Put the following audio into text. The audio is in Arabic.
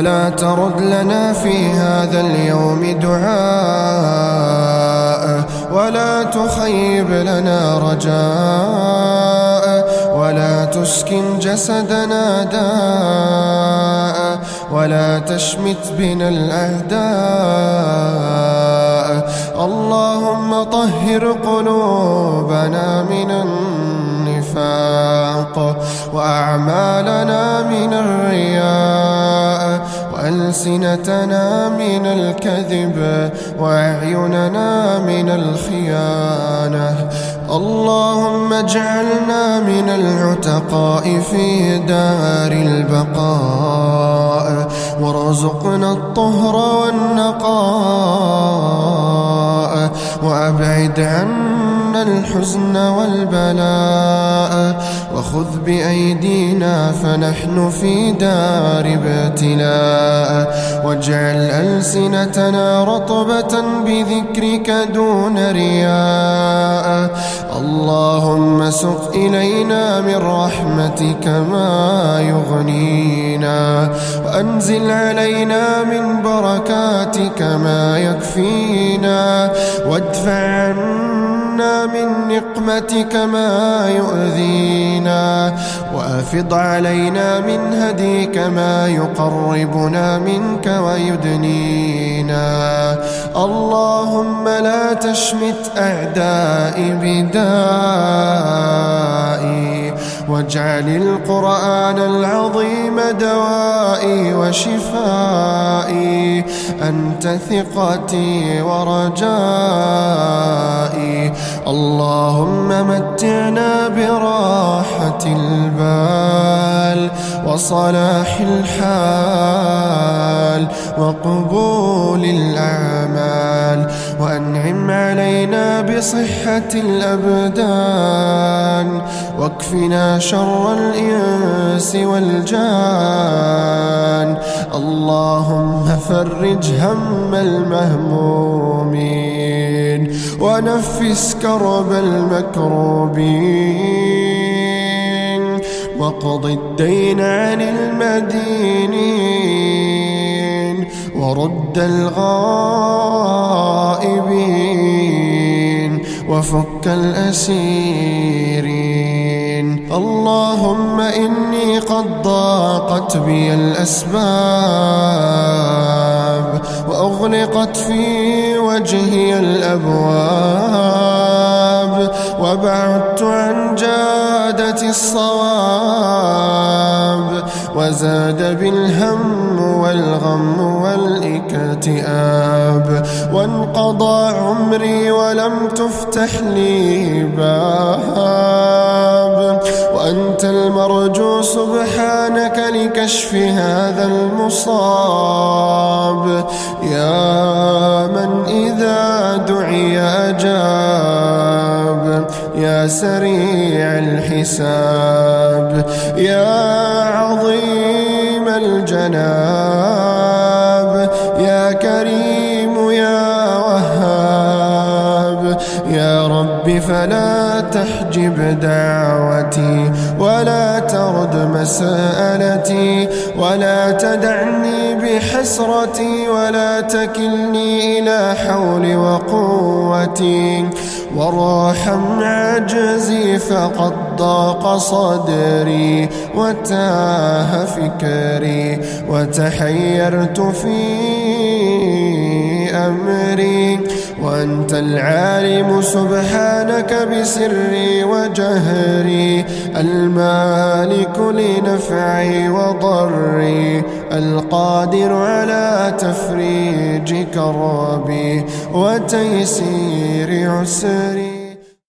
لا ترد لنا في هذا اليوم دعاء ولا تخيب لنا رجاء ولا تسكن جسدنا داء ولا تشمت بنا الأهداء. اللهم طهر قلوبنا من النفاق وأعمالنا وألسنتنا من الكذب وأعيننا من الخيانة. اللهم اجعلنا من العتقاء في دار البقاء. وارزقنا الطهر والنقاء. وأبعد عنا الحزن والبلاء. وخذ بأيدينا فنحن في دار ابتلاء واجعل ألسنتنا رطبة بذكرك دون رياء اللهم سق إلينا من رحمتك ما يغنينا وأنزل علينا من بركاتك ما يكفينا وادفع عنا من نقمتك ما يؤذينا وأفض علينا من هديك ما يقربنا منك ويدنينا اللهم لا تشمت أعدائي بدائي واجعل القرآن العظيم دوائي وشفائي أنت ثقتي ورجائي. اللهم متعنا براحة البال وصلاح الحال وقبول الأعمال. علينا بصحة الأبدان واكفنا شر الإنس والجان. اللهم فرج هم المهمومين ونفس كرب المكروبين. وقض الدين عن المدينين ورد الغائبين. وفك الأسيرين. اللهم إني قد ضاقت بي الأسباب وأغلقت في وجهي الأبواب وبعدت عن جادة الصواب. وزاد بالهم والغم والاكتئاب وانقضى عمري ولم تفتح لي باب. وأنت المرجو سبحانك لكشف هذا المصاب. سريع الحساب. يا عظيم الجناب يا كريم يا وهاب. يا رب فلا تحجب دعوتي ولا ترد مسألتي ولا تدعني بحسرتي ولا تكلني إلى حول وقوتي. وارحم عجزي فقد ضاق صدري وتاه فكري وتحيرت في أمري وأنت العالم سبحانك بسري وجهري المالك لنفعي وضري القادر على كربي وتيسير عسري.